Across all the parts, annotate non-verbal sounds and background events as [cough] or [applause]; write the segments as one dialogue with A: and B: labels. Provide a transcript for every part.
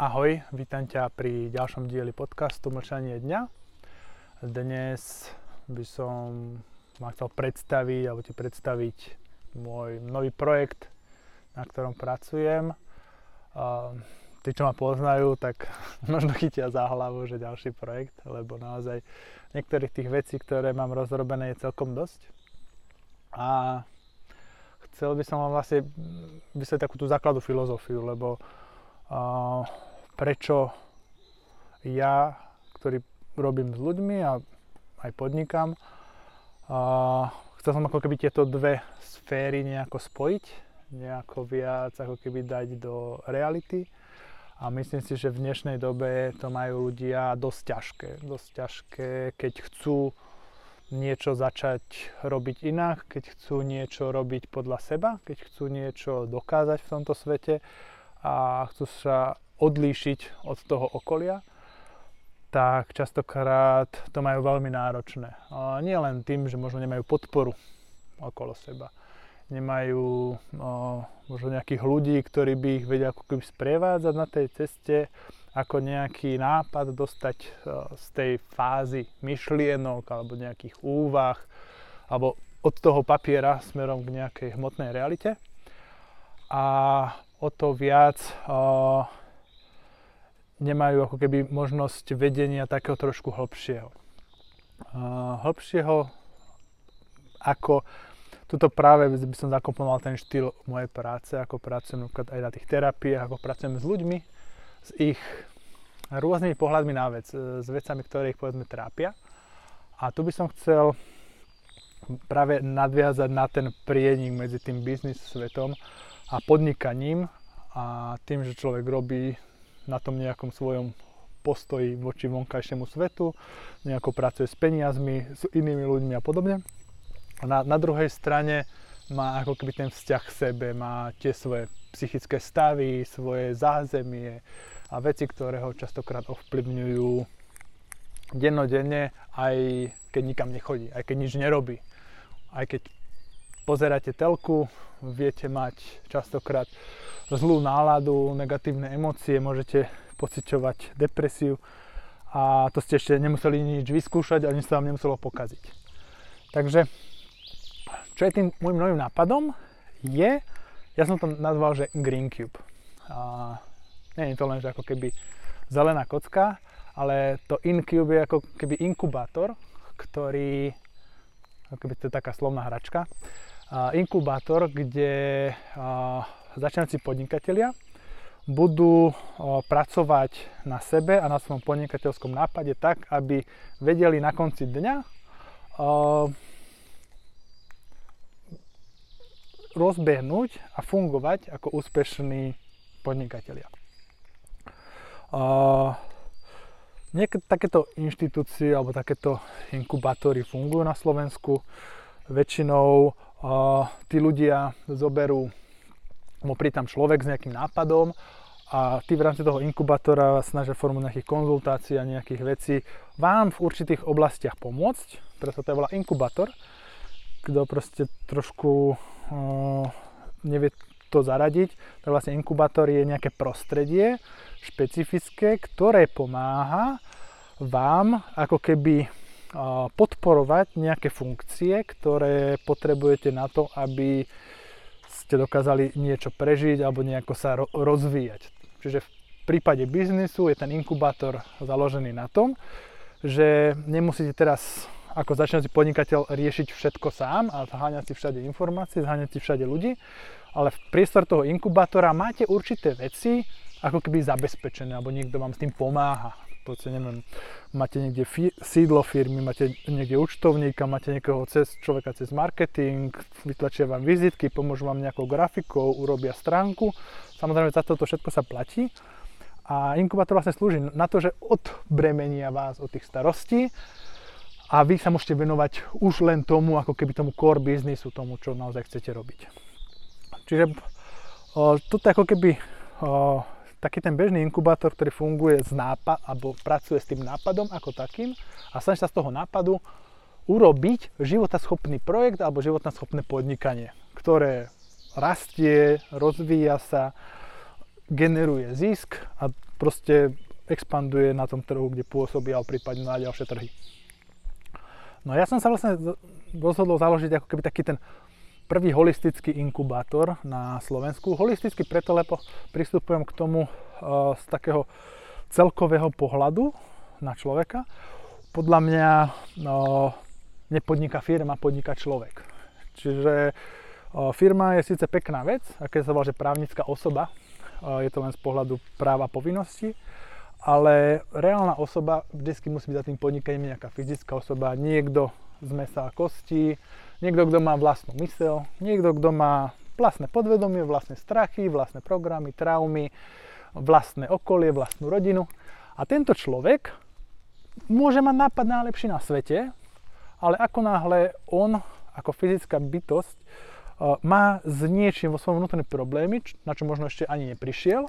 A: Ahoj, vítam ťa pri ďalšom dieli podcastu Mlčanie dňa. Dnes by som ma chcel predstaviť, alebo ti predstaviť môj nový projekt, na ktorom pracujem. Tí, čo ma poznajú, tak [laughs] možno chytia za hlavu, že ďalší projekt, lebo naozaj niektorých tých vecí, ktoré mám rozrobené, je celkom dosť. A chcel by som vám vlastne vysvetliť takú tú základnú filozofiu, lebo uh, prečo ja, ktorý robím s ľuďmi a aj podnikám, a chcel som ako keby tieto dve sféry nejako spojiť, nejako viac ako keby dať do reality. A myslím si, že v dnešnej dobe to majú ľudia dosť ťažké. Dosť ťažké, keď chcú niečo začať robiť inak, keď chcú niečo robiť podľa seba, keď chcú niečo dokázať v tomto svete a chcú sa odlíšiť od toho okolia, tak častokrát to majú veľmi náročné. Nie len tým, že možno nemajú podporu okolo seba. Nemajú o, možno nejakých ľudí, ktorí by ich vedeli ako keby sprevádzať na tej ceste, ako nejaký nápad dostať o, z tej fázy myšlienok alebo nejakých úvah alebo od toho papiera smerom k nejakej hmotnej realite. A o to viac o, nemajú ako keby možnosť vedenia takého trošku hlbšieho. Uh, hlbšieho ako tuto práve by som zakomponoval ten štýl mojej práce, ako pracujem aj na tých terapiách, ako pracujem s ľuďmi, s ich rôznymi pohľadmi na vec, s vecami, ktoré ich povedzme trápia. A tu by som chcel práve nadviazať na ten prienik medzi tým biznis svetom a podnikaním a tým, že človek robí na tom nejakom svojom postoji voči vonkajšiemu svetu, nejako pracuje s peniazmi, s inými ľuďmi a podobne. A na, na druhej strane má ako keby ten vzťah k sebe, má tie svoje psychické stavy, svoje zázemie a veci, ktoré ho častokrát ovplyvňujú dennodenne, aj keď nikam nechodí, aj keď nič nerobí. Aj keď pozeráte telku, viete mať častokrát zlú náladu, negatívne emócie, môžete pociťovať depresiu a to ste ešte nemuseli nič vyskúšať a nič sa vám nemuselo pokaziť. Takže, čo je tým môjim novým nápadom, je, ja som to nazval, že Green Cube. A nie je to len, že ako keby zelená kocka, ale to InCube je ako keby inkubátor, ktorý, ako keby to je taká slovná hračka, inkubátor, kde začínajúci podnikatelia budú pracovať na sebe a na svojom podnikateľskom nápade tak, aby vedeli na konci dňa rozbehnúť a fungovať ako úspešní podnikatelia. Niekedy takéto inštitúcie alebo takéto inkubátory fungujú na Slovensku. Väčšinou tí ľudia zoberú, príde tam človek s nejakým nápadom a tí v rámci toho inkubátora snažia formu nejakých konzultácií a nejakých vecí vám v určitých oblastiach pomôcť, preto to je volá inkubátor, kto proste trošku uh, nevie to zaradiť, tak vlastne inkubátor je nejaké prostredie špecifické, ktoré pomáha vám ako keby podporovať nejaké funkcie, ktoré potrebujete na to, aby ste dokázali niečo prežiť alebo nejako sa rozvíjať. Čiže v prípade biznisu je ten inkubátor založený na tom, že nemusíte teraz ako začínajúci podnikateľ riešiť všetko sám a zháňať si všade informácie, zháňať si všade ľudí, ale v priestor toho inkubátora máte určité veci ako keby zabezpečené, alebo niekto vám s tým pomáha podstate, neviem, máte niekde fi- sídlo firmy, máte niekde účtovníka, máte niekoho cez človeka cez marketing, vytlačia vám vizitky, pomôžu vám nejakou grafikou, urobia stránku. Samozrejme, za toto všetko sa platí. A inkubátor vlastne slúži na to, že odbremenia vás od tých starostí a vy sa môžete venovať už len tomu, ako keby tomu core biznisu, tomu, čo naozaj chcete robiť. Čiže o, toto ako keby o, taký ten bežný inkubátor, ktorý funguje z nápad, alebo pracuje s tým nápadom ako takým a snaží sa z toho nápadu urobiť životaschopný projekt alebo životaschopné podnikanie, ktoré rastie, rozvíja sa, generuje zisk a proste expanduje na tom trhu, kde pôsobí, alebo prípadne na ďalšie trhy. No ja som sa vlastne rozhodol založiť ako keby taký ten prvý holistický inkubátor na Slovensku. Holisticky preto, lebo pristupujem k tomu uh, z takého celkového pohľadu na človeka. Podľa mňa no, nepodniká firma, podniká človek. Čiže uh, firma je síce pekná vec, aké sa volá, že právnická osoba, uh, je to len z pohľadu práva povinnosti, ale reálna osoba vždy musí byť za tým podnikaním nejaká fyzická osoba, niekto z mesa a kostí, Niekto, kto má vlastnú mysel, niekto, kto má vlastné podvedomie, vlastné strachy, vlastné programy, traumy, vlastné okolie, vlastnú rodinu. A tento človek môže mať nápad najlepší na svete, ale ako náhle on, ako fyzická bytosť, e, má s niečím vo svojom vnútorné problémy, na čo možno ešte ani neprišiel,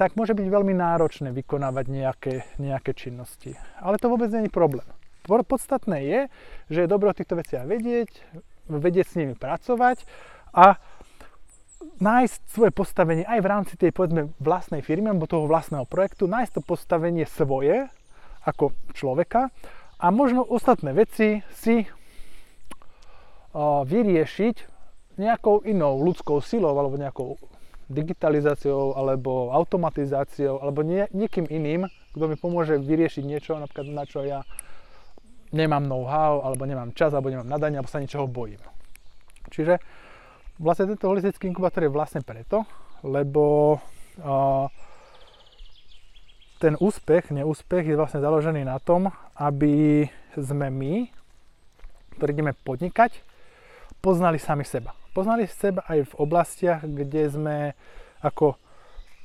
A: tak môže byť veľmi náročné vykonávať nejaké, nejaké činnosti. Ale to vôbec není problém. Podstatné je, že je dobré o týchto veciach vedieť, vedieť s nimi pracovať a nájsť svoje postavenie aj v rámci tej povedzme vlastnej firmy alebo toho vlastného projektu, nájsť to postavenie svoje ako človeka a možno ostatné veci si vyriešiť nejakou inou ľudskou silou alebo nejakou digitalizáciou alebo automatizáciou alebo nie, niekým iným, kto mi pomôže vyriešiť niečo, napríklad na čo ja nemám know-how, alebo nemám čas, alebo nemám nadanie, alebo sa niečoho bojím. Čiže vlastne tento holistický inkubátor je vlastne preto, lebo ten úspech, neúspech je vlastne založený na tom, aby sme my, ktorí ideme podnikať, poznali sami seba. Poznali seba aj v oblastiach, kde sme ako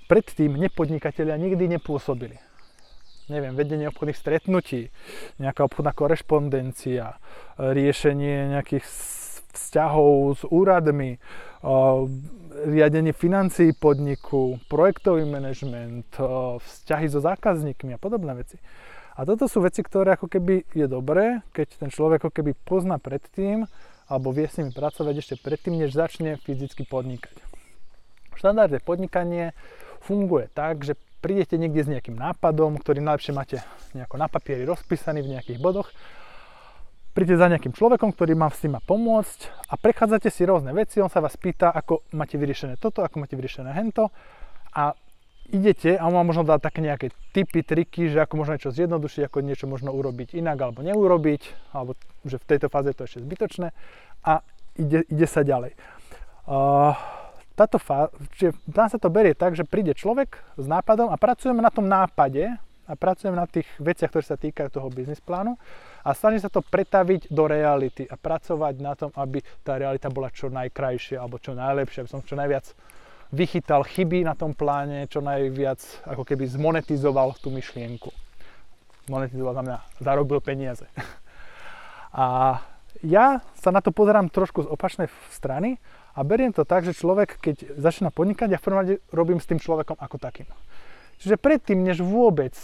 A: predtým nepodnikatelia nikdy nepôsobili neviem, vedenie obchodných stretnutí, nejaká obchodná korešpondencia, riešenie nejakých vzťahov s úradmi, riadenie financií podniku, projektový manažment, vzťahy so zákazníkmi a podobné veci. A toto sú veci, ktoré ako keby je dobré, keď ten človek ako keby pozná predtým, alebo vie s nimi pracovať ešte predtým, než začne fyzicky podnikať. Štandardné podnikanie funguje tak, že prídete niekde s nejakým nápadom, ktorý najlepšie máte nejako na papieri rozpísaný v nejakých bodoch, prídete za nejakým človekom, ktorý vám s tým má pomôcť a prechádzate si rôzne veci, on sa vás pýta, ako máte vyriešené toto, ako máte vyriešené hento a idete a on vám možno dá také nejaké typy, triky, že ako možno niečo zjednodušiť, ako niečo možno urobiť inak alebo neurobiť, alebo že v tejto fáze je to ešte zbytočné a ide, ide sa ďalej. Uh, táto fá... čiže tam sa to berie tak, že príde človek s nápadom a pracujeme na tom nápade a pracujeme na tých veciach, ktoré sa týkajú toho biznis plánu a snaží sa to pretaviť do reality a pracovať na tom, aby tá realita bola čo najkrajšia alebo čo najlepšia, aby som čo najviac vychytal chyby na tom pláne, čo najviac ako keby zmonetizoval tú myšlienku. Monetizoval znamená zarobil peniaze. [laughs] A ja sa na to pozerám trošku z opačnej strany a beriem to tak, že človek, keď začína podnikať, ja v prvom rade robím s tým človekom ako takým. Čiže predtým, než vôbec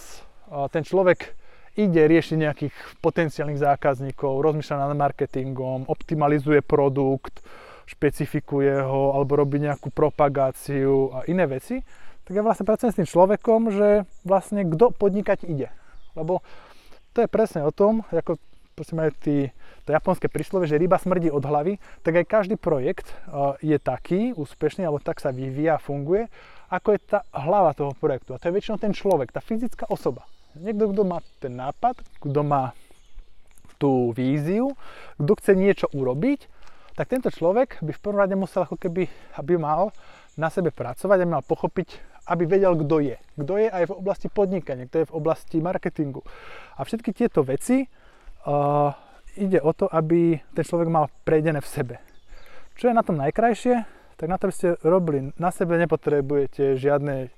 A: ten človek ide riešiť nejakých potenciálnych zákazníkov, rozmýšľa nad marketingom, optimalizuje produkt, špecifikuje ho alebo robí nejakú propagáciu a iné veci, tak ja vlastne pracujem s tým človekom, že vlastne kto podnikať ide. Lebo to je presne o tom, ako proste majú tí, to japonské príslove, že ryba smrdí od hlavy, tak aj každý projekt uh, je taký úspešný, alebo tak sa vyvíja a funguje, ako je tá hlava toho projektu. A to je väčšinou ten človek, tá fyzická osoba. Niekto, kto má ten nápad, kto má tú víziu, kto chce niečo urobiť, tak tento človek by v prvom rade musel ako keby, aby mal na sebe pracovať, aby mal pochopiť, aby vedel, kto je. Kto je aj v oblasti podnikania, kto je v oblasti marketingu. A všetky tieto veci uh, ide o to, aby ten človek mal prejdené v sebe. Čo je na tom najkrajšie? Tak na to, by ste robili na sebe, nepotrebujete žiadne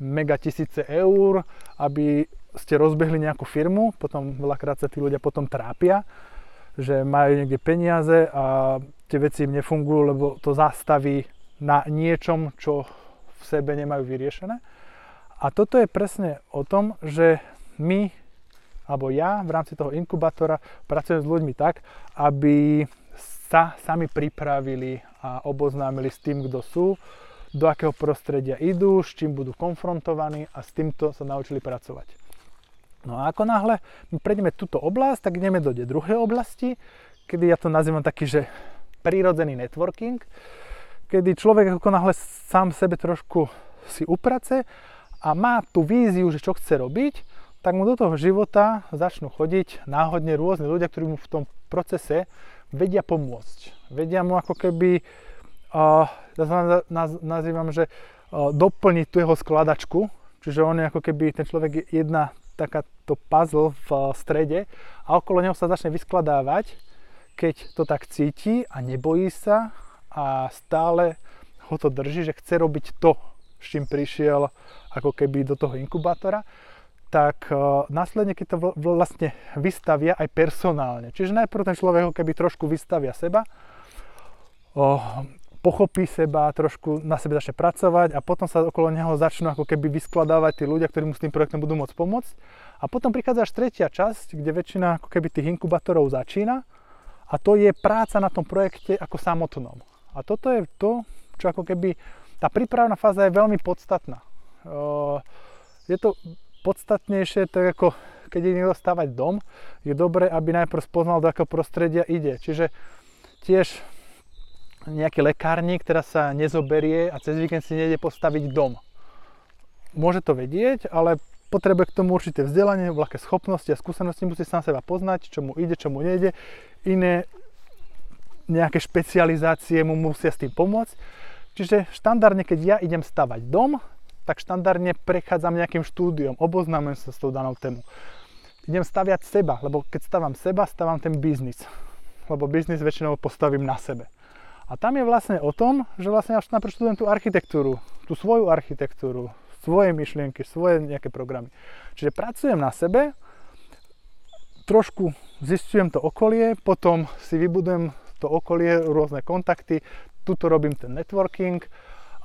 A: mega tisíce eur, aby ste rozbehli nejakú firmu, potom veľakrát sa tí ľudia potom trápia, že majú niekde peniaze a tie veci im nefungujú, lebo to zastaví na niečom, čo v sebe nemajú vyriešené. A toto je presne o tom, že my alebo ja v rámci toho inkubátora pracujem s ľuďmi tak, aby sa sami pripravili a oboznámili s tým, kto sú, do akého prostredia idú, s čím budú konfrontovaní a s týmto sa naučili pracovať. No a ako náhle my prejdeme túto oblasť, tak ideme do druhej oblasti, kedy ja to nazývam taký, že prírodzený networking, kedy človek ako náhle sám sebe trošku si uprace a má tú víziu, že čo chce robiť, tak mu do toho života začnú chodiť náhodne rôzne ľudia, ktorí mu v tom procese vedia pomôcť. Vedia mu ako keby, uh, nazývam, že uh, doplniť tú jeho skladačku, čiže on je ako keby, ten človek je jedna takáto puzzle v strede a okolo neho sa začne vyskladávať keď to tak cíti a nebojí sa a stále ho to drží, že chce robiť to, s čím prišiel ako keby do toho inkubátora, tak uh, následne, keď to vlastne vystavia aj personálne. Čiže najprv ten človek keby trošku vystavia seba, pochopí seba, trošku na sebe začne pracovať a potom sa okolo neho začnú ako keby vyskladávať tí ľudia, ktorí mu s tým projektom budú môcť pomôcť. A potom prichádza až tretia časť, kde väčšina ako keby tých inkubátorov začína a to je práca na tom projekte ako samotnom. A toto je to, čo ako keby tá prípravná fáza je veľmi podstatná. Je to podstatnejšie, tak ako keď je niekto stavať dom, je dobré, aby najprv spoznal, do akého prostredia ide. Čiže tiež nejaký lekárnik teraz sa nezoberie a cez víkend si nejde postaviť dom. Môže to vedieť, ale potrebuje k tomu určité vzdelanie, veľké schopnosti a skúsenosti, musí sám seba poznať, čo mu ide, čo mu nejde. Iné nejaké špecializácie mu musia s tým pomôcť. Čiže štandardne, keď ja idem stavať dom, tak štandardne prechádzam nejakým štúdiom, oboznámujem sa s tou danou tému. Idem staviať seba, lebo keď stavám seba, stavám ten biznis. Lebo biznis väčšinou postavím na sebe. A tam je vlastne o tom, že vlastne ja najprv študujem tú architektúru, tú svoju architektúru, svoje myšlienky, svoje nejaké programy. Čiže pracujem na sebe, trošku zistujem to okolie, potom si vybudujem to okolie, rôzne kontakty, tuto robím ten networking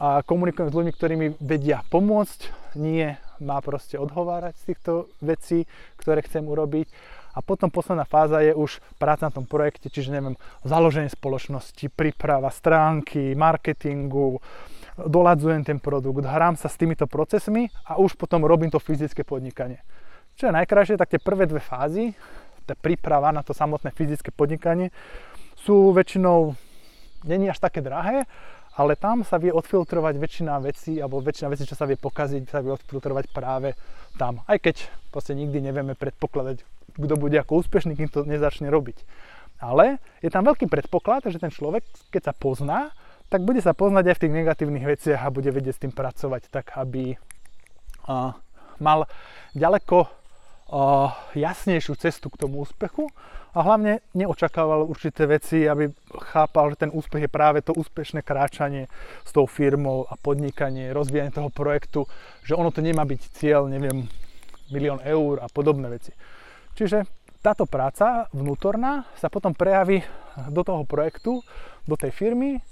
A: a komunikujem s ľuďmi, ktorí mi vedia pomôcť, nie má proste odhovárať z týchto vecí, ktoré chcem urobiť. A potom posledná fáza je už práca na tom projekte, čiže neviem, založenie spoločnosti, príprava stránky, marketingu, doladzujem ten produkt, hrám sa s týmito procesmi a už potom robím to fyzické podnikanie. Čo je najkrajšie, tak tie prvé dve fázy, tá príprava na to samotné fyzické podnikanie, sú väčšinou, není až také drahé, ale tam sa vie odfiltrovať väčšina vecí, alebo väčšina vecí, čo sa vie pokaziť, sa vie odfiltrovať práve tam. Aj keď proste nikdy nevieme predpokladať, kto bude ako úspešný, kým to nezačne robiť. Ale je tam veľký predpoklad, že ten človek, keď sa pozná, tak bude sa poznať aj v tých negatívnych veciach a bude vedieť s tým pracovať tak, aby mal ďaleko jasnejšiu cestu k tomu úspechu a hlavne neočakával určité veci, aby chápal, že ten úspech je práve to úspešné kráčanie s tou firmou a podnikanie, rozvíjanie toho projektu, že ono to nemá byť cieľ, neviem, milión eur a podobné veci. Čiže táto práca vnútorná sa potom prejaví do toho projektu, do tej firmy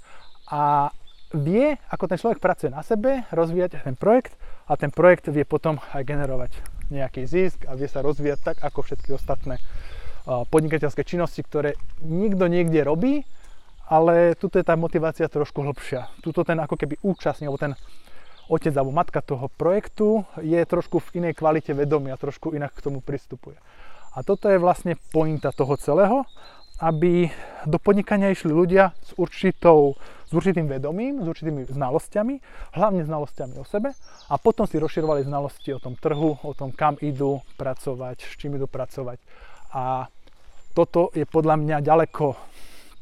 A: a vie, ako ten človek pracuje na sebe, rozvíjať ten projekt a ten projekt vie potom aj generovať nejaký zisk a vie sa rozvíjať tak, ako všetky ostatné podnikateľské činnosti, ktoré nikto niekde robí, ale tuto je tá motivácia trošku hlbšia. Tuto ten ako keby účastník, alebo ten otec alebo matka toho projektu je trošku v inej kvalite vedomia, trošku inak k tomu pristupuje. A toto je vlastne pointa toho celého, aby do podnikania išli ľudia s určitou s určitým vedomím, s určitými znalosťami, hlavne znalosťami o sebe a potom si rozširovali znalosti o tom trhu, o tom, kam idú pracovať, s čím idú pracovať. A toto je podľa mňa ďaleko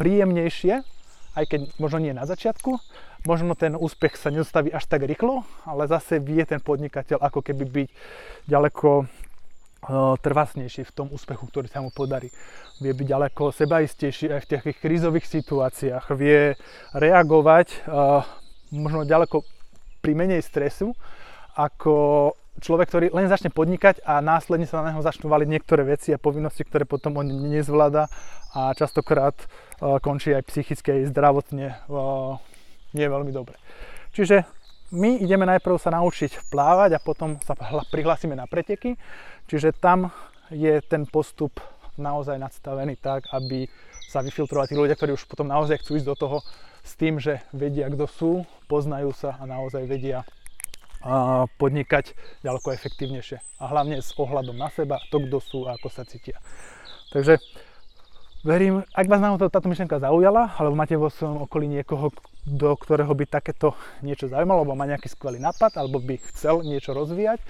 A: príjemnejšie, aj keď možno nie na začiatku, možno ten úspech sa nedostaví až tak rýchlo, ale zase vie ten podnikateľ ako keby byť ďaleko trvácnejší v tom úspechu, ktorý sa mu podarí. Vie byť ďaleko sebaistejší aj v tých krízových situáciách. Vie reagovať možno ďaleko pri menej stresu ako človek, ktorý len začne podnikať a následne sa na neho začnú valiť niektoré veci a povinnosti, ktoré potom on nezvláda a častokrát končí aj psychicky, aj zdravotne nie veľmi dobre. Čiže my ideme najprv sa naučiť plávať a potom sa prihlásime na preteky, čiže tam je ten postup naozaj nadstavený tak, aby sa vyfiltrovali tí ľudia, ktorí už potom naozaj chcú ísť do toho s tým, že vedia, kto sú, poznajú sa a naozaj vedia podnikať ďaleko efektívnejšie. A hlavne s ohľadom na seba, to, kto sú a ako sa cítia. Takže verím, ak vás náhodou táto myšlienka zaujala, alebo máte vo svojom okolí niekoho, do ktorého by takéto niečo zaujímalo, alebo má nejaký skvelý nápad, alebo by chcel niečo rozvíjať,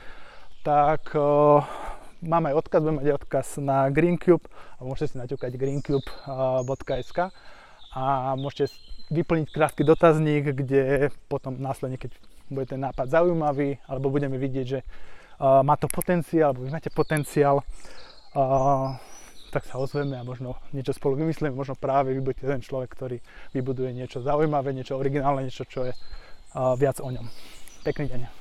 A: tak uh, mám aj odkaz, budem mať odkaz na Greencube, a môžete si naťukať greencube.sk a môžete vyplniť krátky dotazník, kde potom následne, keď bude ten nápad zaujímavý, alebo budeme vidieť, že uh, má to potenciál, alebo vy máte potenciál, uh, tak sa ozveme a možno niečo spolu vymyslíme, možno práve vy budete ten človek, ktorý vybuduje niečo zaujímavé, niečo originálne, niečo, čo je uh, viac o ňom. Pekný deň.